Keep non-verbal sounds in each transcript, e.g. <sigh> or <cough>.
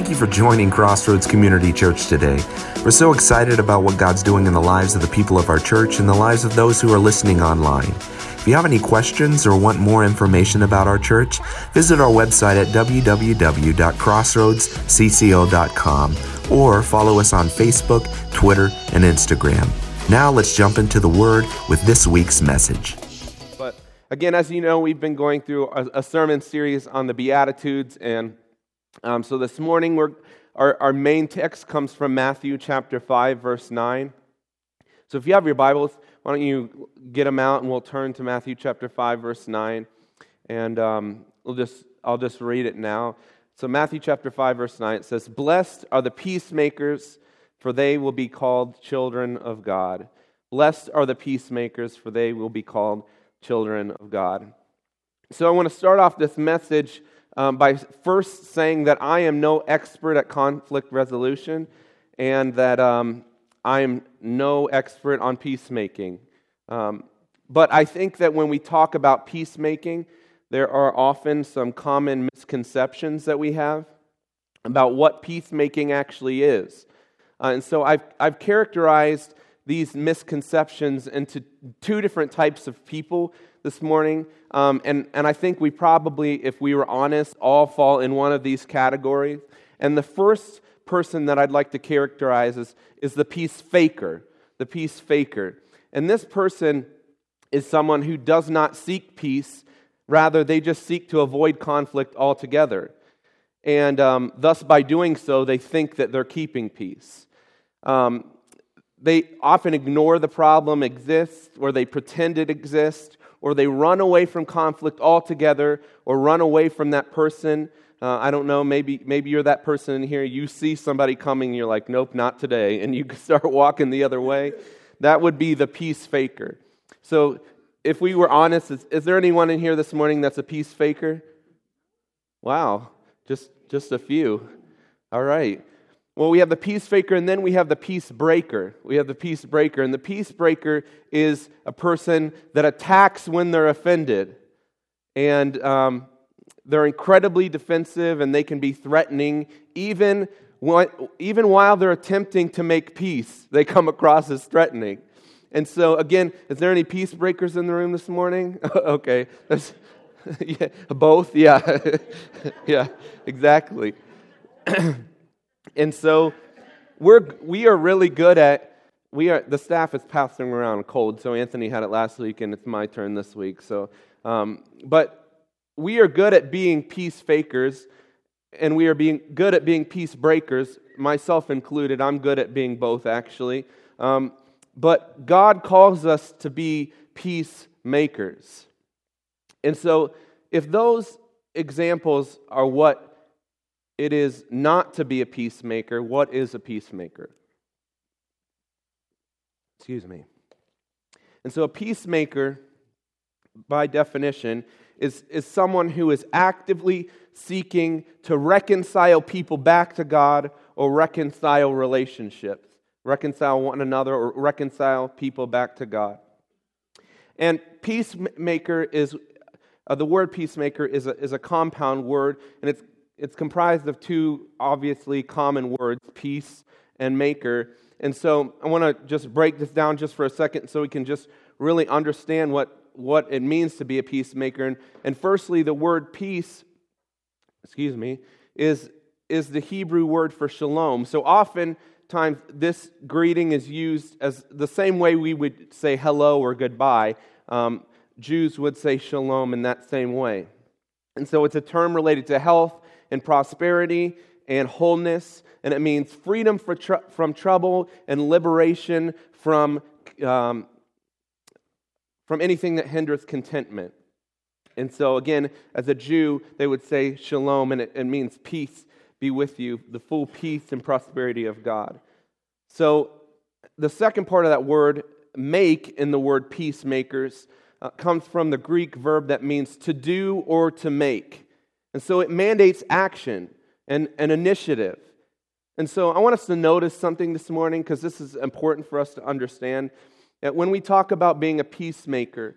Thank you for joining Crossroads Community Church today. We're so excited about what God's doing in the lives of the people of our church and the lives of those who are listening online. If you have any questions or want more information about our church, visit our website at www.crossroadscco.com or follow us on Facebook, Twitter, and Instagram. Now let's jump into the Word with this week's message. But again, as you know, we've been going through a, a sermon series on the Beatitudes, and um, so this morning our, our main text comes from Matthew chapter 5, verse 9. So if you have your Bibles, why don't you get them out and we'll turn to Matthew chapter 5, verse 9. And um, we'll just, I'll just read it now. So, Matthew chapter 5, verse 9, it says, Blessed are the peacemakers for they will be called children of God. Blessed are the peacemakers, for they will be called children of God. So I want to start off this message um, by first saying that I am no expert at conflict resolution and that um, I am no expert on peacemaking. Um, but I think that when we talk about peacemaking, there are often some common misconceptions that we have about what peacemaking actually is. Uh, and so I've, I've characterized these misconceptions into two different types of people this morning. Um, and, and I think we probably, if we were honest, all fall in one of these categories. And the first person that I'd like to characterize is, is the peace faker. The peace faker. And this person is someone who does not seek peace, rather, they just seek to avoid conflict altogether. And um, thus, by doing so, they think that they're keeping peace. Um, they often ignore the problem exists, or they pretend it exists, or they run away from conflict altogether, or run away from that person. Uh, I don't know, maybe, maybe you're that person in here. You see somebody coming, you're like, nope, not today, and you <laughs> start walking the other way. That would be the peace faker. So, if we were honest, is, is there anyone in here this morning that's a peace faker? Wow, just, just a few. All right. Well, we have the peace faker, and then we have the peace breaker. We have the peace breaker, and the peace breaker is a person that attacks when they're offended. And um, they're incredibly defensive, and they can be threatening even, even while they're attempting to make peace. They come across as threatening. And so, again, is there any peace breakers in the room this morning? <laughs> okay. <laughs> yeah, both? Yeah. <laughs> yeah, exactly. <clears throat> And so we're, we are really good at, we are, the staff is passing around cold. So Anthony had it last week, and it's my turn this week. So, um, but we are good at being peace fakers, and we are being good at being peace breakers, myself included. I'm good at being both, actually. Um, but God calls us to be peacemakers. And so, if those examples are what it is not to be a peacemaker, what is a peacemaker? Excuse me. And so, a peacemaker, by definition, is, is someone who is actively seeking to reconcile people back to God or reconcile relationships, reconcile one another or reconcile people back to God. And peacemaker is, uh, the word peacemaker is a, is a compound word, and it's it's comprised of two obviously common words, peace and maker. And so I want to just break this down just for a second so we can just really understand what, what it means to be a peacemaker. And, and firstly, the word peace, excuse me, is, is the Hebrew word for shalom. So oftentimes this greeting is used as the same way we would say hello or goodbye. Um, Jews would say shalom in that same way. And so it's a term related to health and prosperity and wholeness, and it means freedom tr- from trouble and liberation from, um, from anything that hinders contentment. And so, again, as a Jew, they would say shalom, and it, it means peace be with you, the full peace and prosperity of God. So, the second part of that word, make, in the word peacemakers, uh, comes from the Greek verb that means to do or to make. And so it mandates action and an initiative. And so I want us to notice something this morning because this is important for us to understand that when we talk about being a peacemaker,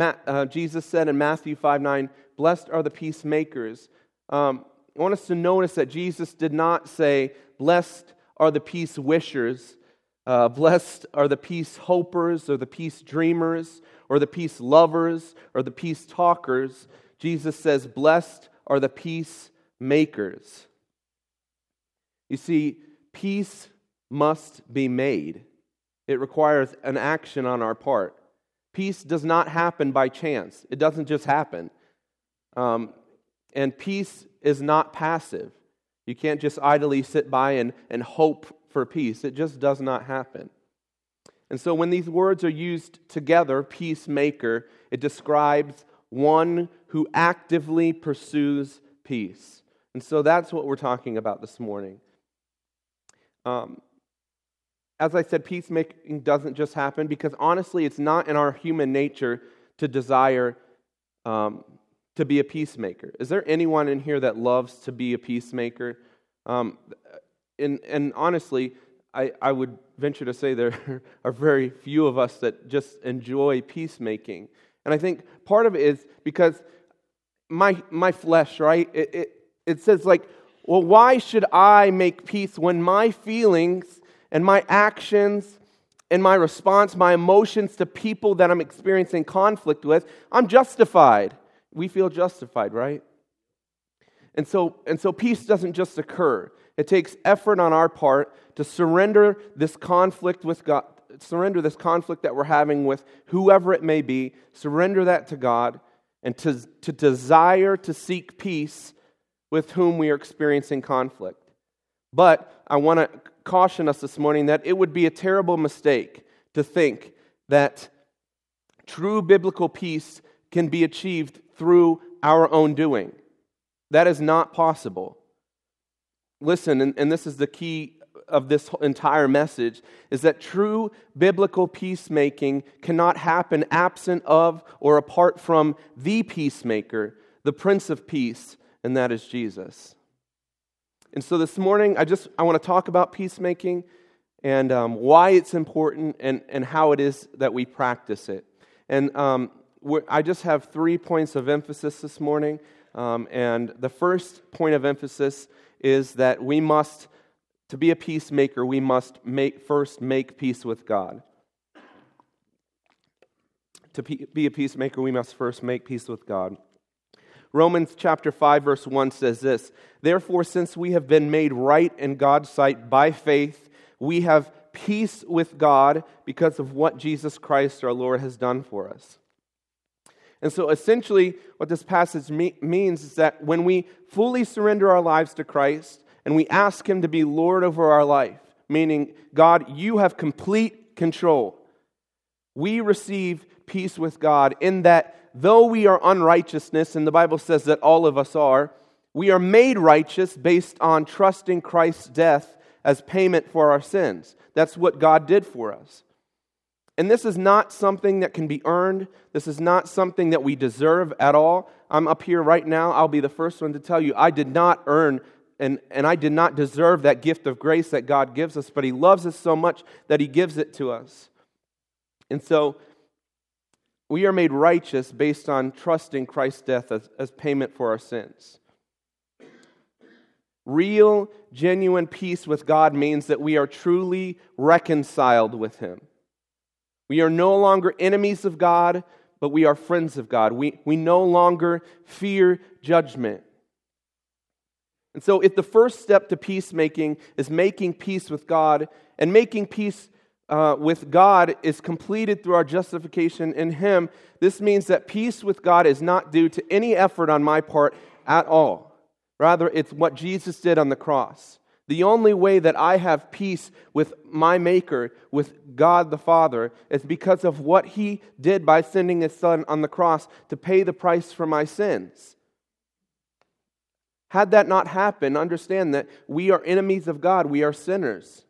uh, Jesus said in Matthew 5 9, Blessed are the peacemakers. Um, I want us to notice that Jesus did not say, Blessed are the peace wishers, uh, blessed are the peace hopers, or the peace dreamers, or the peace lovers, or the peace talkers. Jesus says, Blessed are the peacemakers. You see, peace must be made, it requires an action on our part. Peace does not happen by chance, it doesn't just happen. Um, and peace is not passive. You can't just idly sit by and, and hope for peace, it just does not happen. And so when these words are used together, peacemaker, it describes one who actively pursues peace. And so that's what we're talking about this morning. Um, as I said, peacemaking doesn't just happen because honestly, it's not in our human nature to desire um, to be a peacemaker. Is there anyone in here that loves to be a peacemaker? Um, and, and honestly, I, I would venture to say there <laughs> are very few of us that just enjoy peacemaking. And I think part of it is because my, my flesh, right? It, it, it says, like, well, why should I make peace when my feelings and my actions and my response, my emotions to people that I'm experiencing conflict with, I'm justified. We feel justified, right? And so, and so peace doesn't just occur. It takes effort on our part to surrender this conflict with God, surrender this conflict that we're having with whoever it may be, surrender that to God, and to, to desire to seek peace with whom we are experiencing conflict. But I want to caution us this morning that it would be a terrible mistake to think that true biblical peace can be achieved through our own doing. That is not possible. Listen, and, and this is the key of this entire message is that true biblical peacemaking cannot happen absent of or apart from the peacemaker, the Prince of Peace, and that is Jesus. And so this morning, I just I want to talk about peacemaking and um, why it's important and, and how it is that we practice it. And um, I just have three points of emphasis this morning. Um, and the first point of emphasis is that we must, to be a peacemaker, we must make, first make peace with God. To be a peacemaker, we must first make peace with God. Romans chapter 5 verse 1 says this, "Therefore since we have been made right in God's sight by faith, we have peace with God because of what Jesus Christ our Lord has done for us." And so essentially what this passage me- means is that when we fully surrender our lives to Christ and we ask him to be Lord over our life, meaning God, you have complete control. We receive peace with God in that though we are unrighteousness, and the Bible says that all of us are, we are made righteous based on trusting Christ's death as payment for our sins. That's what God did for us. And this is not something that can be earned. This is not something that we deserve at all. I'm up here right now. I'll be the first one to tell you I did not earn and, and I did not deserve that gift of grace that God gives us, but He loves us so much that He gives it to us. And so we are made righteous based on trusting Christ's death as, as payment for our sins. Real, genuine peace with God means that we are truly reconciled with Him. We are no longer enemies of God, but we are friends of God. We, we no longer fear judgment. And so, if the first step to peacemaking is making peace with God, and making peace uh, with God is completed through our justification in Him, this means that peace with God is not due to any effort on my part at all. Rather, it's what Jesus did on the cross. The only way that I have peace with my Maker, with God the Father, is because of what He did by sending His Son on the cross to pay the price for my sins. Had that not happened, understand that we are enemies of God, we are sinners.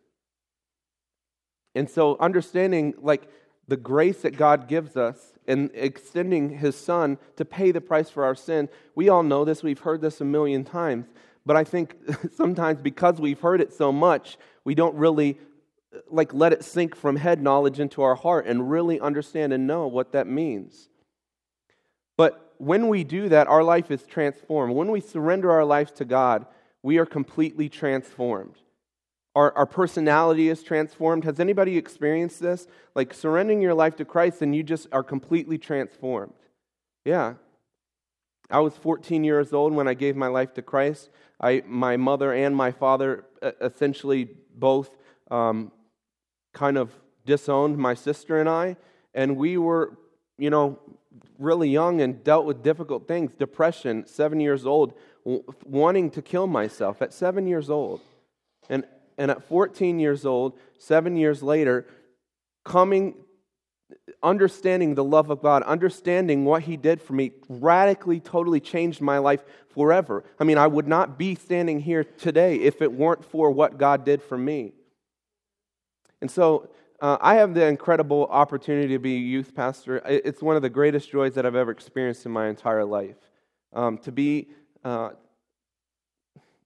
And so, understanding like the grace that God gives us and extending His Son to pay the price for our sin, we all know this, we've heard this a million times. But I think <laughs> sometimes because we've heard it so much, we don't really like let it sink from head knowledge into our heart and really understand and know what that means. But when we do that, our life is transformed. When we surrender our lives to God, we are completely transformed. Our, our personality is transformed. Has anybody experienced this? Like surrendering your life to Christ and you just are completely transformed. Yeah. I was 14 years old when I gave my life to Christ. I, my mother and my father essentially both um, kind of disowned my sister and I, and we were, you know, really young and dealt with difficult things depression, seven years old, wanting to kill myself at seven years old. And, and at 14 years old, seven years later, coming, understanding the love of God, understanding what He did for me, radically, totally changed my life forever. I mean, I would not be standing here today if it weren't for what God did for me. And so, uh, I have the incredible opportunity to be a youth pastor. It's one of the greatest joys that I've ever experienced in my entire life. Um, to be, uh,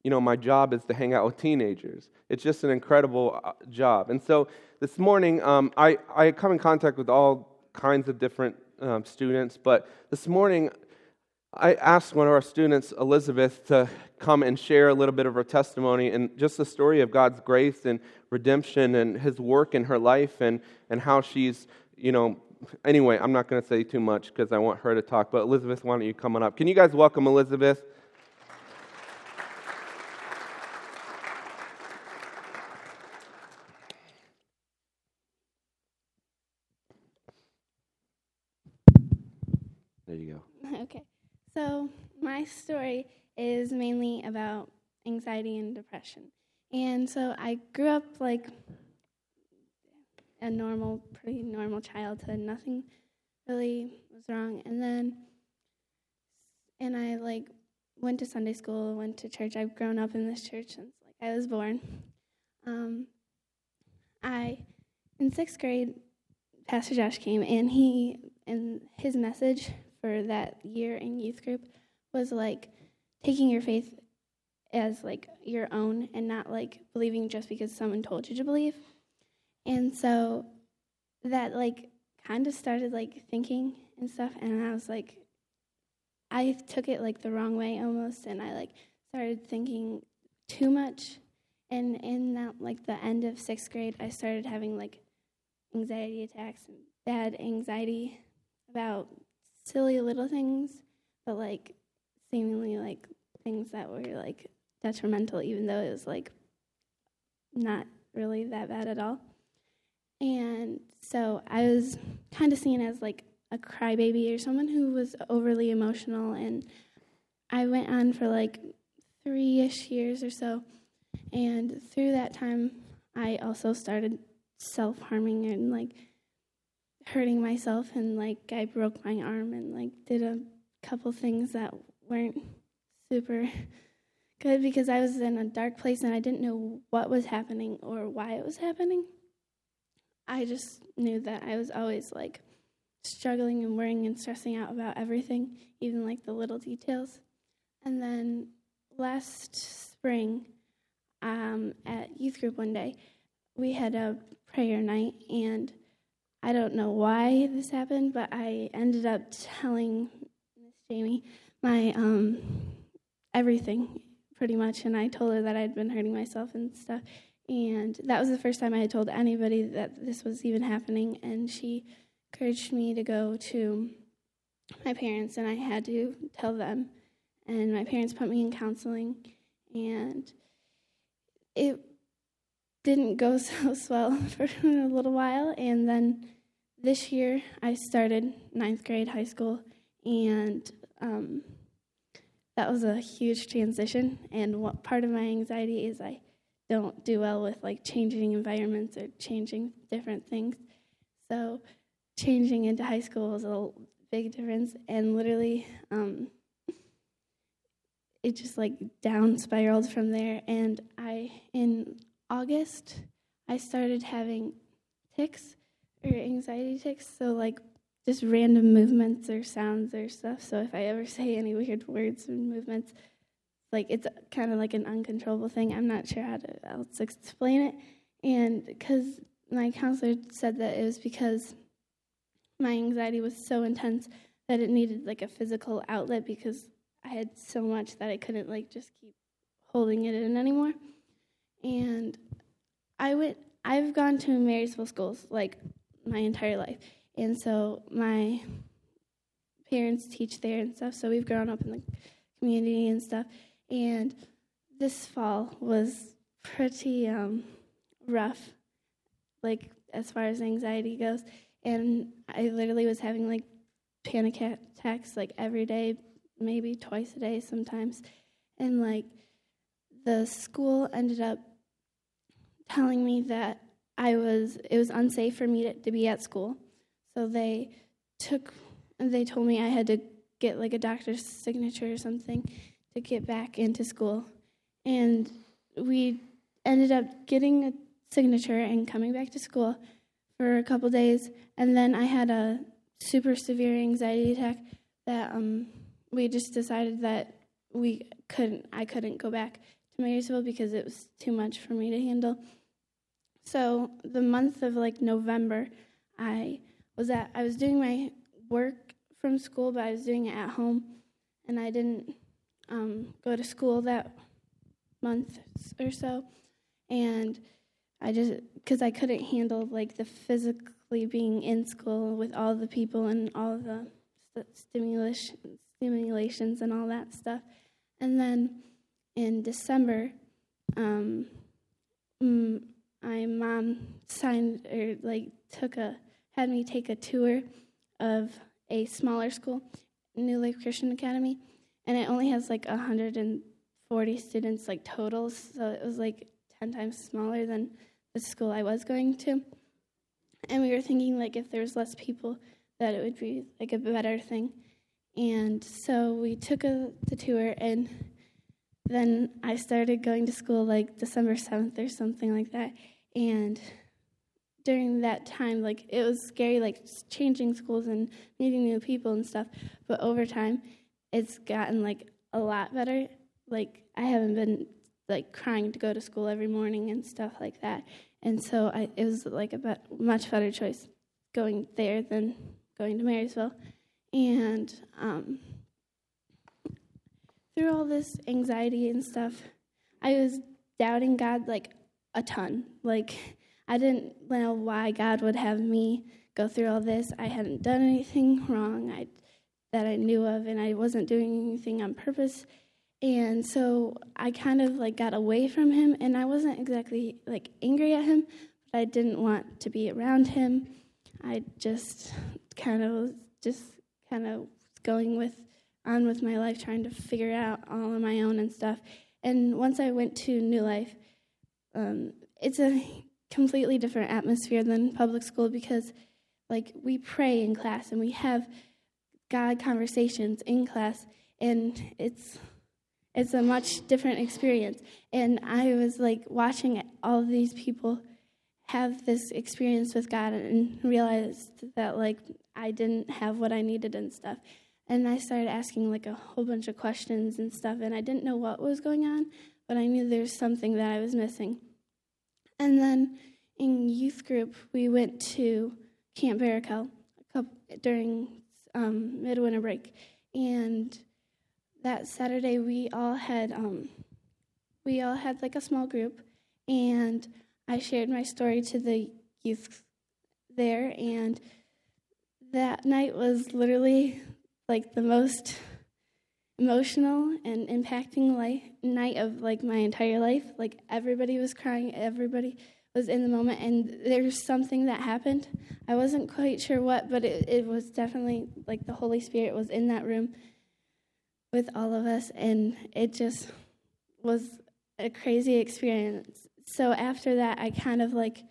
you know, my job is to hang out with teenagers. It's just an incredible uh, job. And so this morning, um, I, I come in contact with all kinds of different um, students, but this morning, I asked one of our students, Elizabeth, to come and share a little bit of her testimony and just the story of God's grace and redemption and his work in her life and, and how she's, you know, anyway, I'm not going to say too much because I want her to talk. But Elizabeth, why don't you come on up? Can you guys welcome Elizabeth? There you go. <laughs> Okay. So, my story is mainly about anxiety and depression. And so I grew up like a normal, pretty normal childhood. Nothing really was wrong. And then, and I like went to Sunday school, went to church. I've grown up in this church since like I was born. Um, I, in sixth grade, Pastor Josh came and he, and his message for that year in youth group was like taking your faith as like your own and not like believing just because someone told you to believe. And so that like kind of started like thinking and stuff and I was like I took it like the wrong way almost and I like started thinking too much and in that like the end of 6th grade I started having like anxiety attacks and bad anxiety about silly little things, but like seemingly like things that were like detrimental, even though it was like not really that bad at all. And so I was kind of seen as like a crybaby or someone who was overly emotional. And I went on for like three ish years or so. And through that time, I also started self harming and like hurting myself and like I broke my arm and like did a couple things that weren't super good because I was in a dark place and I didn't know what was happening or why it was happening. I just knew that I was always like struggling and worrying and stressing out about everything, even like the little details. And then last spring, um, at youth group one day, we had a prayer night and I don't know why this happened, but I ended up telling Miss Jamie my um, everything pretty much, and I told her that I'd been hurting myself and stuff. And that was the first time I had told anybody that this was even happening. And she encouraged me to go to my parents, and I had to tell them. And my parents put me in counseling, and it didn't go <laughs> so well for <laughs> a little while. And then this year, I started ninth grade high school, and um, that was a huge transition. And what part of my anxiety is I don't do well with like changing environments or changing different things. So changing into high school was a big difference, and literally, um, it just like down spiraled from there. And I in August, I started having tics or anxiety tics. So, like, just random movements or sounds or stuff. So, if I ever <laughs> say any weird words and movements, like, it's kind of like an uncontrollable thing. I'm not sure how to else explain it. And because my counselor said that it was because my anxiety was so intense that it needed like a physical outlet because I had so much that I couldn't like just keep holding it in anymore. And I went I've gone to Marysville schools like my entire life. And so my parents teach there and stuff, so we've grown up in the community and stuff. And this fall was pretty um, rough, like as far as anxiety goes. And I literally was having like panic attacks like every day, maybe twice a day sometimes. And like the school ended up telling me that I was it was unsafe for me to, to be at school. So they took they told me I had to get like a doctor's signature or something to get back into school. And we ended up getting a signature and coming back to school for a couple days. And then I had a super severe anxiety attack that um, we just decided that we couldn't, I couldn't go back to Marysville because it was too much for me to handle. So the month of like November, I was that I was doing my work from school, but I was doing it at home, and I didn't um, go to school that month or so, and I just because I couldn't handle like the physically being in school with all the people and all the stimulation stimulations and all that stuff, and then in December, um, my mom signed or like took a had me take a tour of a smaller school, New Life Christian Academy, and it only has like 140 students like totals, so it was like 10 times smaller than the school I was going to. And we were thinking like if there was less people, that it would be like a better thing. And so we took a, the tour, and then I started going to school like December 7th or something like that. And during that time, like it was scary, like changing schools and meeting new people and stuff. But over time, it's gotten like a lot better. Like I haven't been like crying to go to school every morning and stuff like that. And so I, it was like a bet, much better choice going there than going to Marysville. And um, through all this anxiety and stuff, I was doubting God like a ton. Like I didn't know why God would have me go through all this. I hadn't done anything <laughs> wrong I, that I knew of, and I wasn't doing anything on purpose. And so I kind of like got away from him, and I wasn't exactly like angry at him, but I didn't want to be around him. I just kind of just kind of going with on with my life, trying to figure out all on my own and stuff. And once I went to New Life, um, it's a completely different atmosphere than public school because like we pray in class and we have God conversations in class and it's it's a much different experience and I was like watching all of these people have this experience with God and realized that like I didn't have what I needed and stuff. And I started asking like a whole bunch of questions and stuff and I didn't know what was going on, but I knew there was something that I was missing. And then in youth group, we went to Camp Barakel during um, midwinter break, and that Saturday we all had um, we all had like a small group, and I shared my story to the youth there, and that night was literally like the most emotional and impacting life, night of like my entire life. Like everybody was crying, everybody was in the moment, and there's something that happened. I wasn't quite sure what, but it, it was definitely like the Holy Spirit was in that room with all of us, and it just was a crazy experience. So after that, I kind of like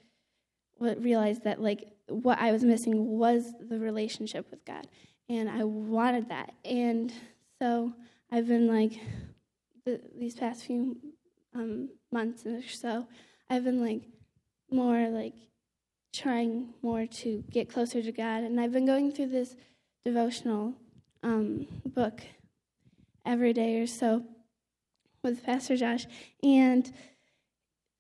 realized that like what I was missing was the relationship with God, and I wanted that, and so I've been like, the, these past few um, months or so, I've been like more like trying more to get closer to God. And I've been going through this devotional um, book every day or so with Pastor Josh. And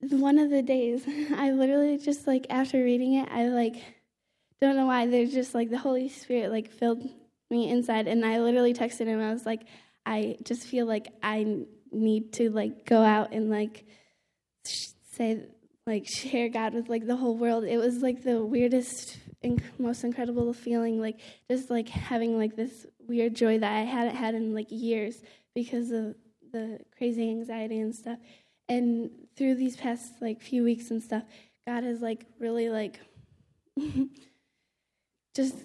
one of the days, <laughs> I literally just like after reading it, I like don't know why there's just like the Holy Spirit like filled me inside. And I literally texted him. I was like, I just feel like I need to like go out and like say like share God with like the whole world. It was like the weirdest and most incredible feeling, like just like having like this weird joy that I hadn't had in like years because of the crazy anxiety and stuff. And through these past like few weeks and stuff, God has like really like <laughs> just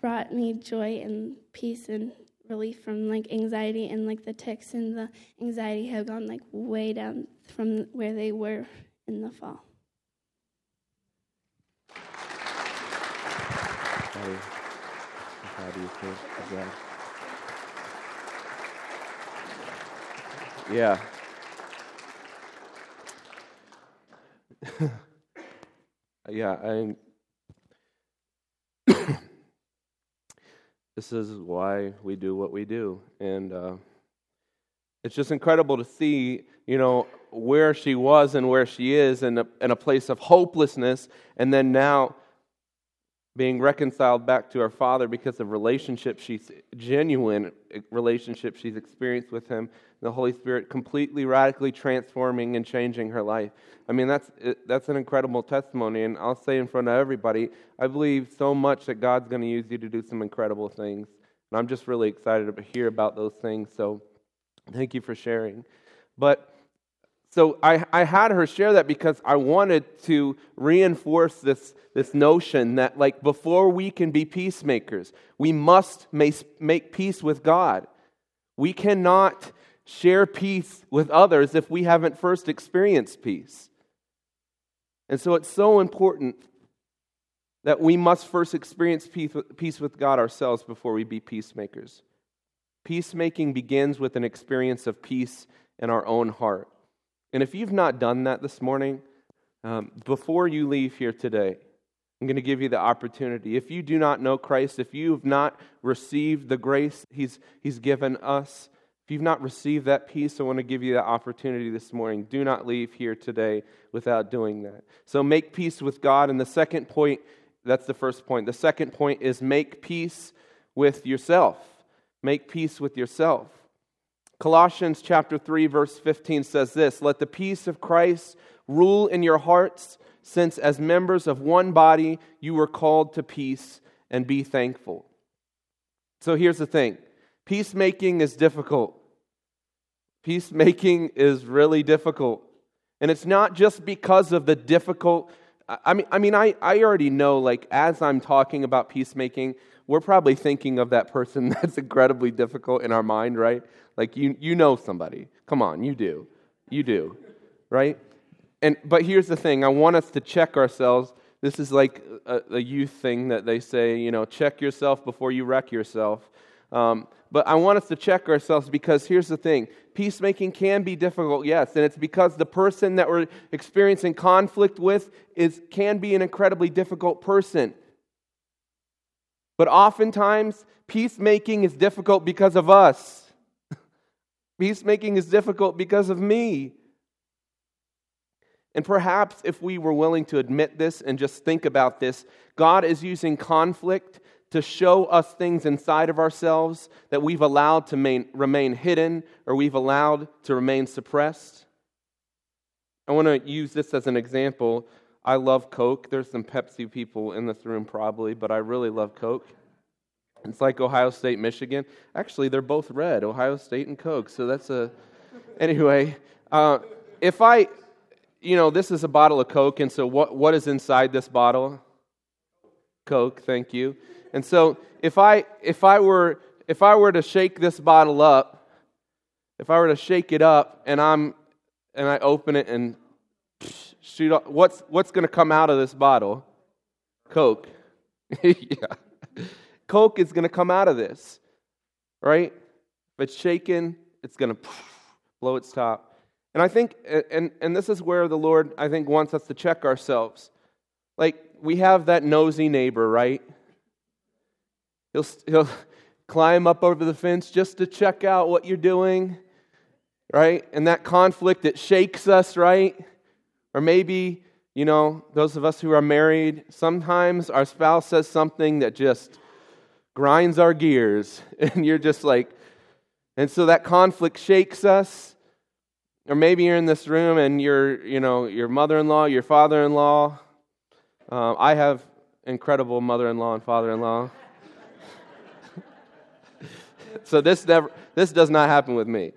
brought me joy and peace and relief from like anxiety and like the tics and the anxiety have gone like way down from where they were in the fall. Yeah. <laughs> yeah, I this is why we do what we do. And uh, it's just incredible to see, you know, where she was and where she is in a, in a place of hopelessness, and then now being reconciled back to her father because of relationship she's genuine relationship she's experienced with him the holy spirit completely radically transforming and changing her life. I mean that's that's an incredible testimony and i'll say in front of everybody i believe so much that god's going to use you to do some incredible things and i'm just really excited to hear about those things so thank you for sharing. But so I, I had her share that because I wanted to reinforce this, this notion that, like, before we can be peacemakers, we must make, peace with God. We cannot share peace with others if we haven't first experienced peace. And so it's so important that we must first experience peace with God ourselves before we be peacemakers. Peacemaking begins with an experience of peace in our own heart. And if you've not done that this morning, um, before you leave here today, I'm going to give you the opportunity. If you do not know Christ, if you have not received the grace he's, he's given us, if you've not received that peace, I want to give you the opportunity this morning. Do not leave here today without doing that. So make peace with God. And the second point, that's the first point. The second point is make peace with yourself. Make peace with yourself. Colossians chapter 3 verse 15 says this, "Let the peace of Christ rule in your hearts, since as members of one body you were called to peace and be thankful." So here's the thing. Peacemaking is difficult. Peacemaking is really difficult. And it's not just because of the difficult I mean, I mean, I, I already know, like, as I'm talking about peacemaking, we're probably thinking of that person <laughs> that's incredibly difficult in our mind, right? Like you, you know somebody. Come on, you do. You do. Right? And but here's the thing, I want us to check ourselves. This is like a, a youth thing that they say, you know, check yourself before you wreck yourself. Um, but I want us to check ourselves because here's the thing peacemaking can be difficult, yes, and it's because the person that we're experiencing conflict with is, can be an incredibly difficult person. But oftentimes, peacemaking is difficult because of us. Peacemaking is difficult because of me. And perhaps if we were willing to admit this and just think about this, God is using conflict to show us things inside of ourselves that we've allowed to main, remain hidden or we've allowed to remain suppressed. I want to use this as an example. I love Coke. There's some Pepsi people in this room probably, but I really love Coke. It's like Ohio State, Michigan. Actually, they're both red, Ohio State and Coke. So that's a. Anyway, uh, if I, you know, this is a bottle of Coke, and so what, what is inside this bottle? Coke, thank you. And so if I if I were if I were to shake this bottle up, if I were to shake it up and I'm and I open it and shoot what's what's going to come out of this bottle? Coke. <laughs> yeah. Coke is going to come out of this, right? If it's shaken, it's going to blow its top. And I think, and, and this is where the Lord, I think, wants us to check ourselves. Like, we have that nosy neighbor, right? He'll, he'll <laughs> climb up over the fence just to check out what you're doing, right? And that conflict, it shakes us, right? Or maybe, you know, those of us who are married, sometimes our spouse says something that just grinds our gears. <laughs> And you're just like, and so that conflict shakes us. Or maybe you're in this room and your, you know, your mother-in-law, your father-in-law. Uh, I have incredible mother-in-law and father-in-law. <laughs> so this never, this does not happen with me.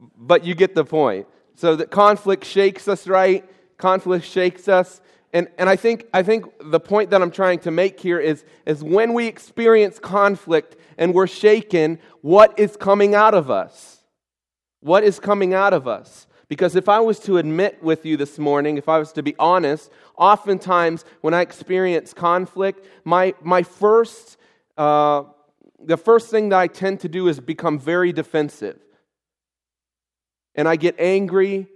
<laughs> but you get the point. So that conflict shakes us, right? Conflict shakes us. And, and I, think, I think the point that I'm trying to make here is, is when we experience conflict and we're shaken, what is coming out of us? What is coming out of us? Because if I was to admit with you this morning, if I was to be honest, oftentimes when I experience conflict, my, my first, uh, the first thing that I tend to do is become very defensive. And I get angry,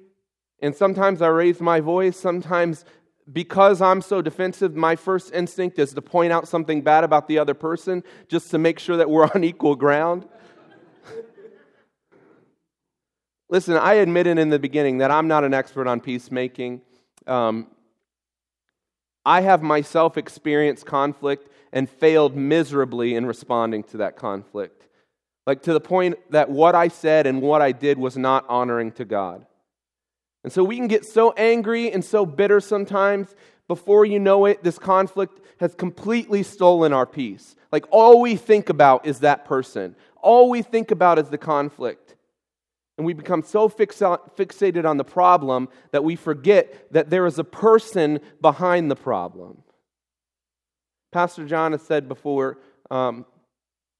and sometimes I raise my voice. Sometimes, because I'm so defensive, my first instinct is to point out something bad about the other person just to make sure that we're <laughs> on equal ground. Listen, I admitted in the beginning that I'm not an expert on peacemaking. Um, I have myself experienced conflict and failed miserably in responding to that conflict. Like to the point that what I said and what I did was not honoring to God. And so we can get so angry and so bitter sometimes. Before you know it, this conflict has completely stolen our peace. Like all we think about is that person, all we think about is the conflict. And we become so fixated on the problem that we forget that there is a person behind the problem. Pastor John has said before um,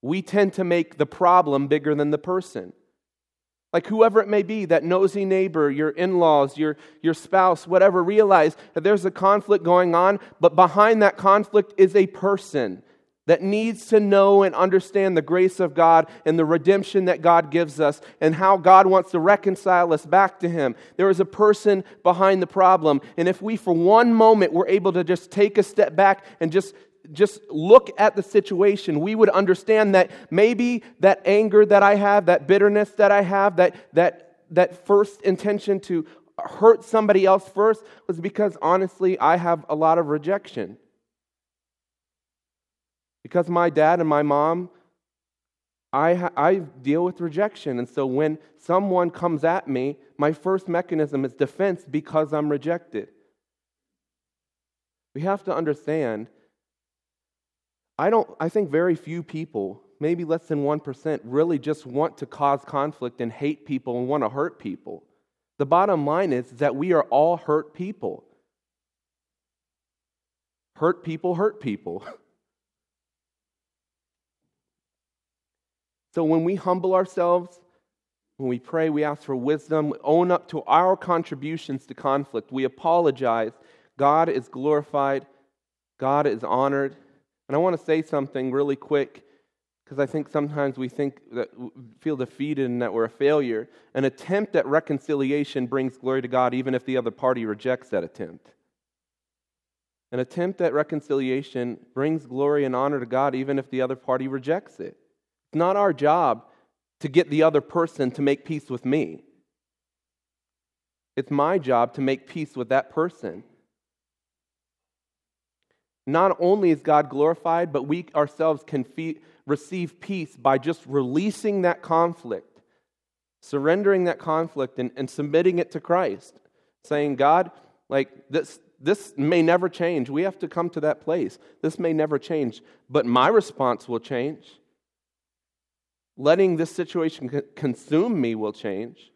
we tend to make the problem bigger than the person. Like whoever it may be, that nosy neighbor, your in laws, your, your spouse, whatever, realize that there's a conflict going on, but behind that conflict is a person that needs to know and understand the grace of God and the redemption that God gives us and how God wants to reconcile us back to Him. There is a person behind the problem. And if we, for one moment, were able to just take a step back and just just look at the situation, we would understand that maybe that anger that I have, that bitterness that I have, that, that, that first intention to hurt somebody else first was because honestly, I have a lot of rejection. Because my dad and my mom, I, I deal with rejection. And so when someone comes at me, my first mechanism is defense because I'm rejected. We have to understand. I don't I think very few people, maybe less than 1%, really just want to cause conflict and hate people and want to hurt people. The bottom line is that we are all hurt people. Hurt people hurt people. <laughs> So when we humble ourselves, when we pray, we ask for wisdom, we own up to our contributions to conflict, we apologize, God is glorified, God is honored. And I want to say something really quick because I think sometimes we think that feel defeated and that we're a failure. An attempt at reconciliation brings glory to God even if the other party rejects that attempt. An attempt at reconciliation brings glory and honor to God even if the other party rejects it. It's not our job to get the other person to make peace with me. It's my job to make peace with that person. Not only is God glorified, but we ourselves can receive peace by just releasing that conflict, surrendering that conflict, and, and submitting it to Christ. Saying, God, like this, this may never change. We have to come to that place. This may never change, but my response will change letting this situation consume me will change.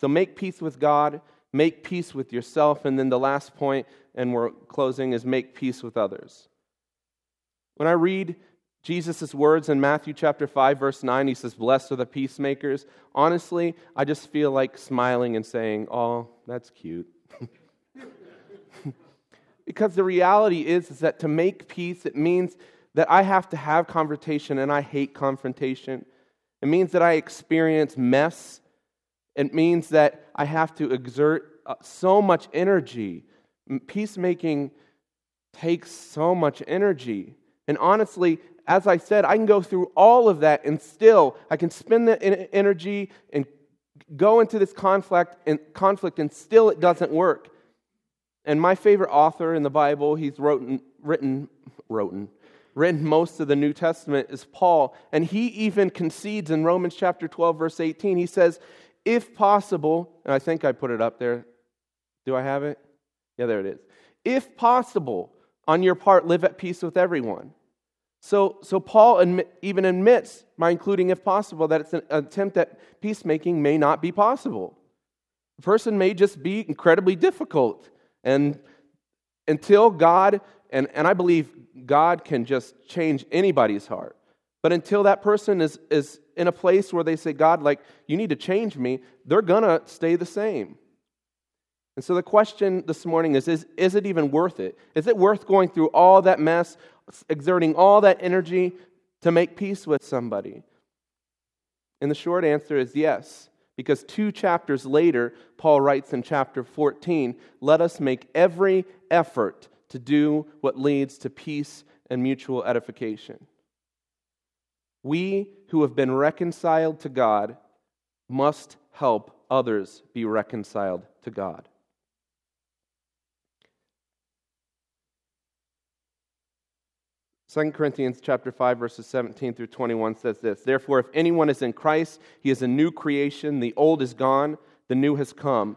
So make peace with God, make peace with yourself, and then the last point, and we're closing, is make peace with others. When I read Jesus' words in Matthew chapter 5, verse 9, he says, Blessed are the peacemakers. Honestly, I just feel like smiling and saying, Oh, that's cute. <laughs> because the reality is, is that to make peace, it means that I have to have confrontation and I hate confrontation. It means that I experience mess. It means that I have to exert uh, so much energy. Peacemaking takes so much energy. And honestly, as I said, I can go through all of that and still I can spend the energy and go into this conflict and conflict and still it doesn't work. and my favorite author in the Bible, he's written, written, written, written most of the New Testament, is Paul. And he even concedes in Romans chapter 12, verse 18, he says, if possible, and I think I put it up there. Do I have it? Yeah, there it is. If possible, on your part, live at peace with everyone. So, so Paul even admits, by including if possible, that it's an attempt at peacemaking may not be possible. The person may just be incredibly difficult. And until God, and, and I believe God can just change anybody's heart, but until that person is, is in a place where they say, God, like, you need to change me, they're going to stay the same. And so the question this morning is, is Is it even worth it? Is it worth going through all that mess, exerting all that energy to make peace with somebody? And the short answer is yes. Because two chapters later, Paul writes in chapter 14, let us make every effort to do what leads to peace and mutual edification. We who have been reconciled to God must help others be reconciled to God. 2 Corinthians chapter 5 verses 17 through 21 says this, Therefore if anyone is in Christ, he is a new creation, the old is gone, the new has come.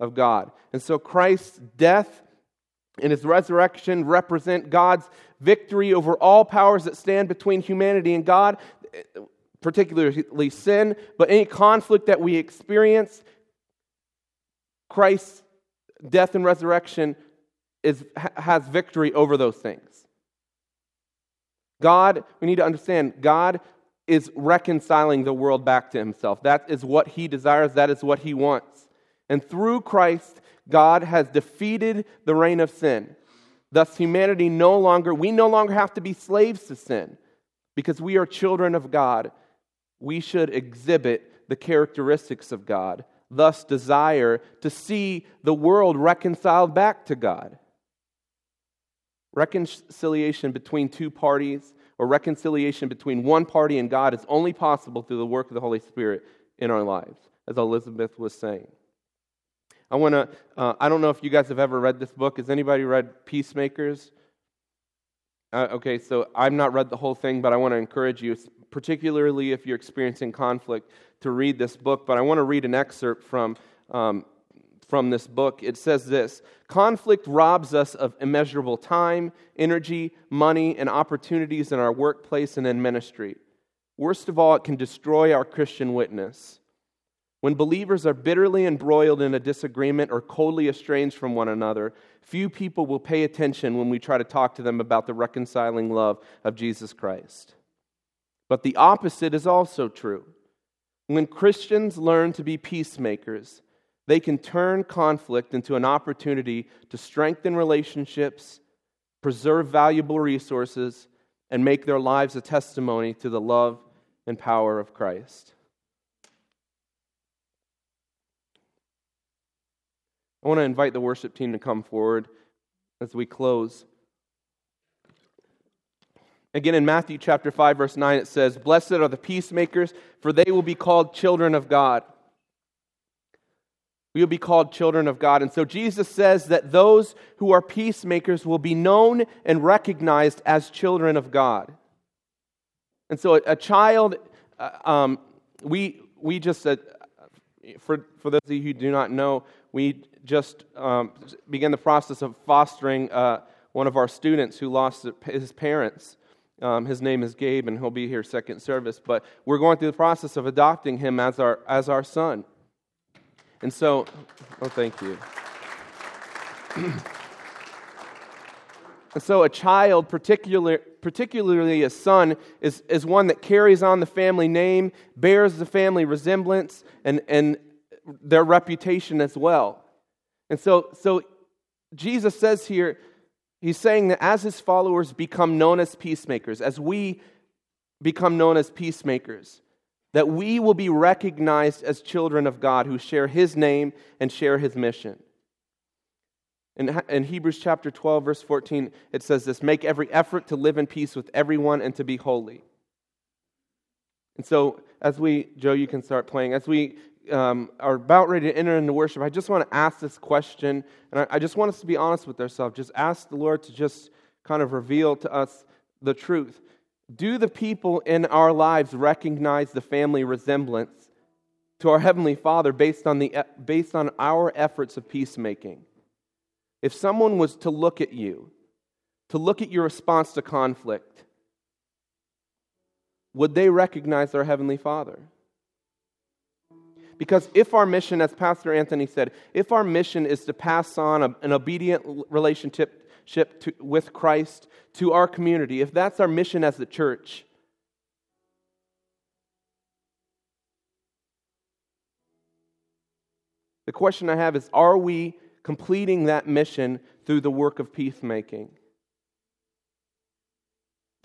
of God. And so Christ's death and his resurrection represent God's victory over all powers that stand between humanity and God, particularly sin, but any conflict that we experience, Christ's death and resurrection is, has victory over those things. God, we need to understand, God is reconciling the world back to himself. That is what he desires, that is what he wants. And through Christ, God has defeated the reign of sin. Thus, humanity no longer, we no longer have to be slaves to sin because we are children of God. We should exhibit the characteristics of God, thus, desire to see the world reconciled back to God. Reconciliation between two parties or reconciliation between one party and God is only possible through the work of the Holy Spirit in our lives, as Elizabeth was saying. I want to, uh, I don't know if you guys have ever read this book. Has anybody read Peacemakers? Uh, okay, so I've not read the whole thing, but I want to encourage you, particularly if you're experiencing conflict, to read this book. But I want to read an excerpt from um, from this book. It says this Conflict robs us of immeasurable time, energy, money, and opportunities in our workplace and in ministry. Worst of all, it can destroy our Christian witness. When believers are bitterly embroiled in a disagreement or coldly estranged from one another, few people will pay attention when we try to talk to them about the reconciling love of Jesus Christ. But the opposite is also true. When Christians learn to be peacemakers, they can turn conflict into an opportunity to strengthen relationships, preserve valuable resources, and make their lives a testimony to the love and power of Christ. I want to invite the worship team to come forward as we close. Again, in Matthew chapter 5, verse 9, it says, Blessed are the peacemakers, for they will be called children of God. We will be called children of God. And so Jesus says that those who are peacemakers will be known and recognized as children of God. And so a, a child, uh, um, we, we just, uh, for, for those of you who do not know, we just um, began the process of fostering uh, one of our students who lost his parents. Um, his name is Gabe, and he'll be here second service. But we're going through the process of adopting him as our, as our son. And so, oh, thank you. <clears throat> and so, a child, particular, particularly a son, is, is one that carries on the family name, bears the family resemblance, and, and their reputation as well. And so, so Jesus says here, he's saying that as his followers become known as peacemakers, as we become known as peacemakers, that we will be recognized as children of God who share his name and share his mission. In, in Hebrews chapter 12, verse 14, it says this Make every effort to live in peace with everyone and to be holy. And so, as we, Joe, you can start playing. As we um, are about ready to enter into worship, I just want to ask this question, and I, I just want us to be honest with ourselves. Just ask the Lord to just kind of reveal to us the truth. Do the people in our lives recognize the family resemblance to our Heavenly Father based on, the, based on our efforts of peacemaking? If someone was to look at you, to look at your response to conflict, would they recognize their Heavenly Father? Because if our mission, as Pastor Anthony said, if our mission is to pass on a, an obedient relationship to, with Christ to our community, if that's our mission as the church, the question I have is are we completing that mission through the work of peacemaking?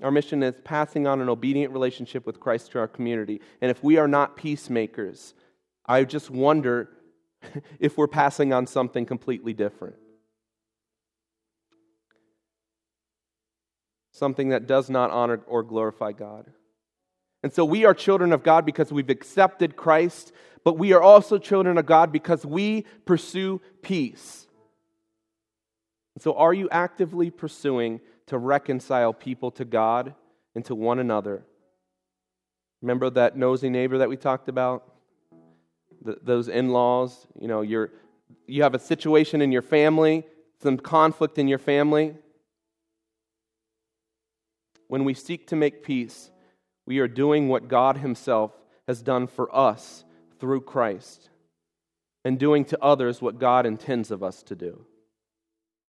Our mission is passing on an obedient relationship with Christ to our community. And if we are not peacemakers, I just wonder <laughs> if we're passing on something completely different. something that does not honor or glorify God. And so we are children of God because we've accepted Christ, but we are also children of God because we pursue peace. And so, are you actively pursuing to reconcile people to God and to one another? Remember that nosy neighbor that we talked about? The, those in laws? You know, you're, you have a situation in your family, some conflict in your family when we seek to make peace, we are doing what God Himself has done for us through Christ and doing to others what God intends of us to do.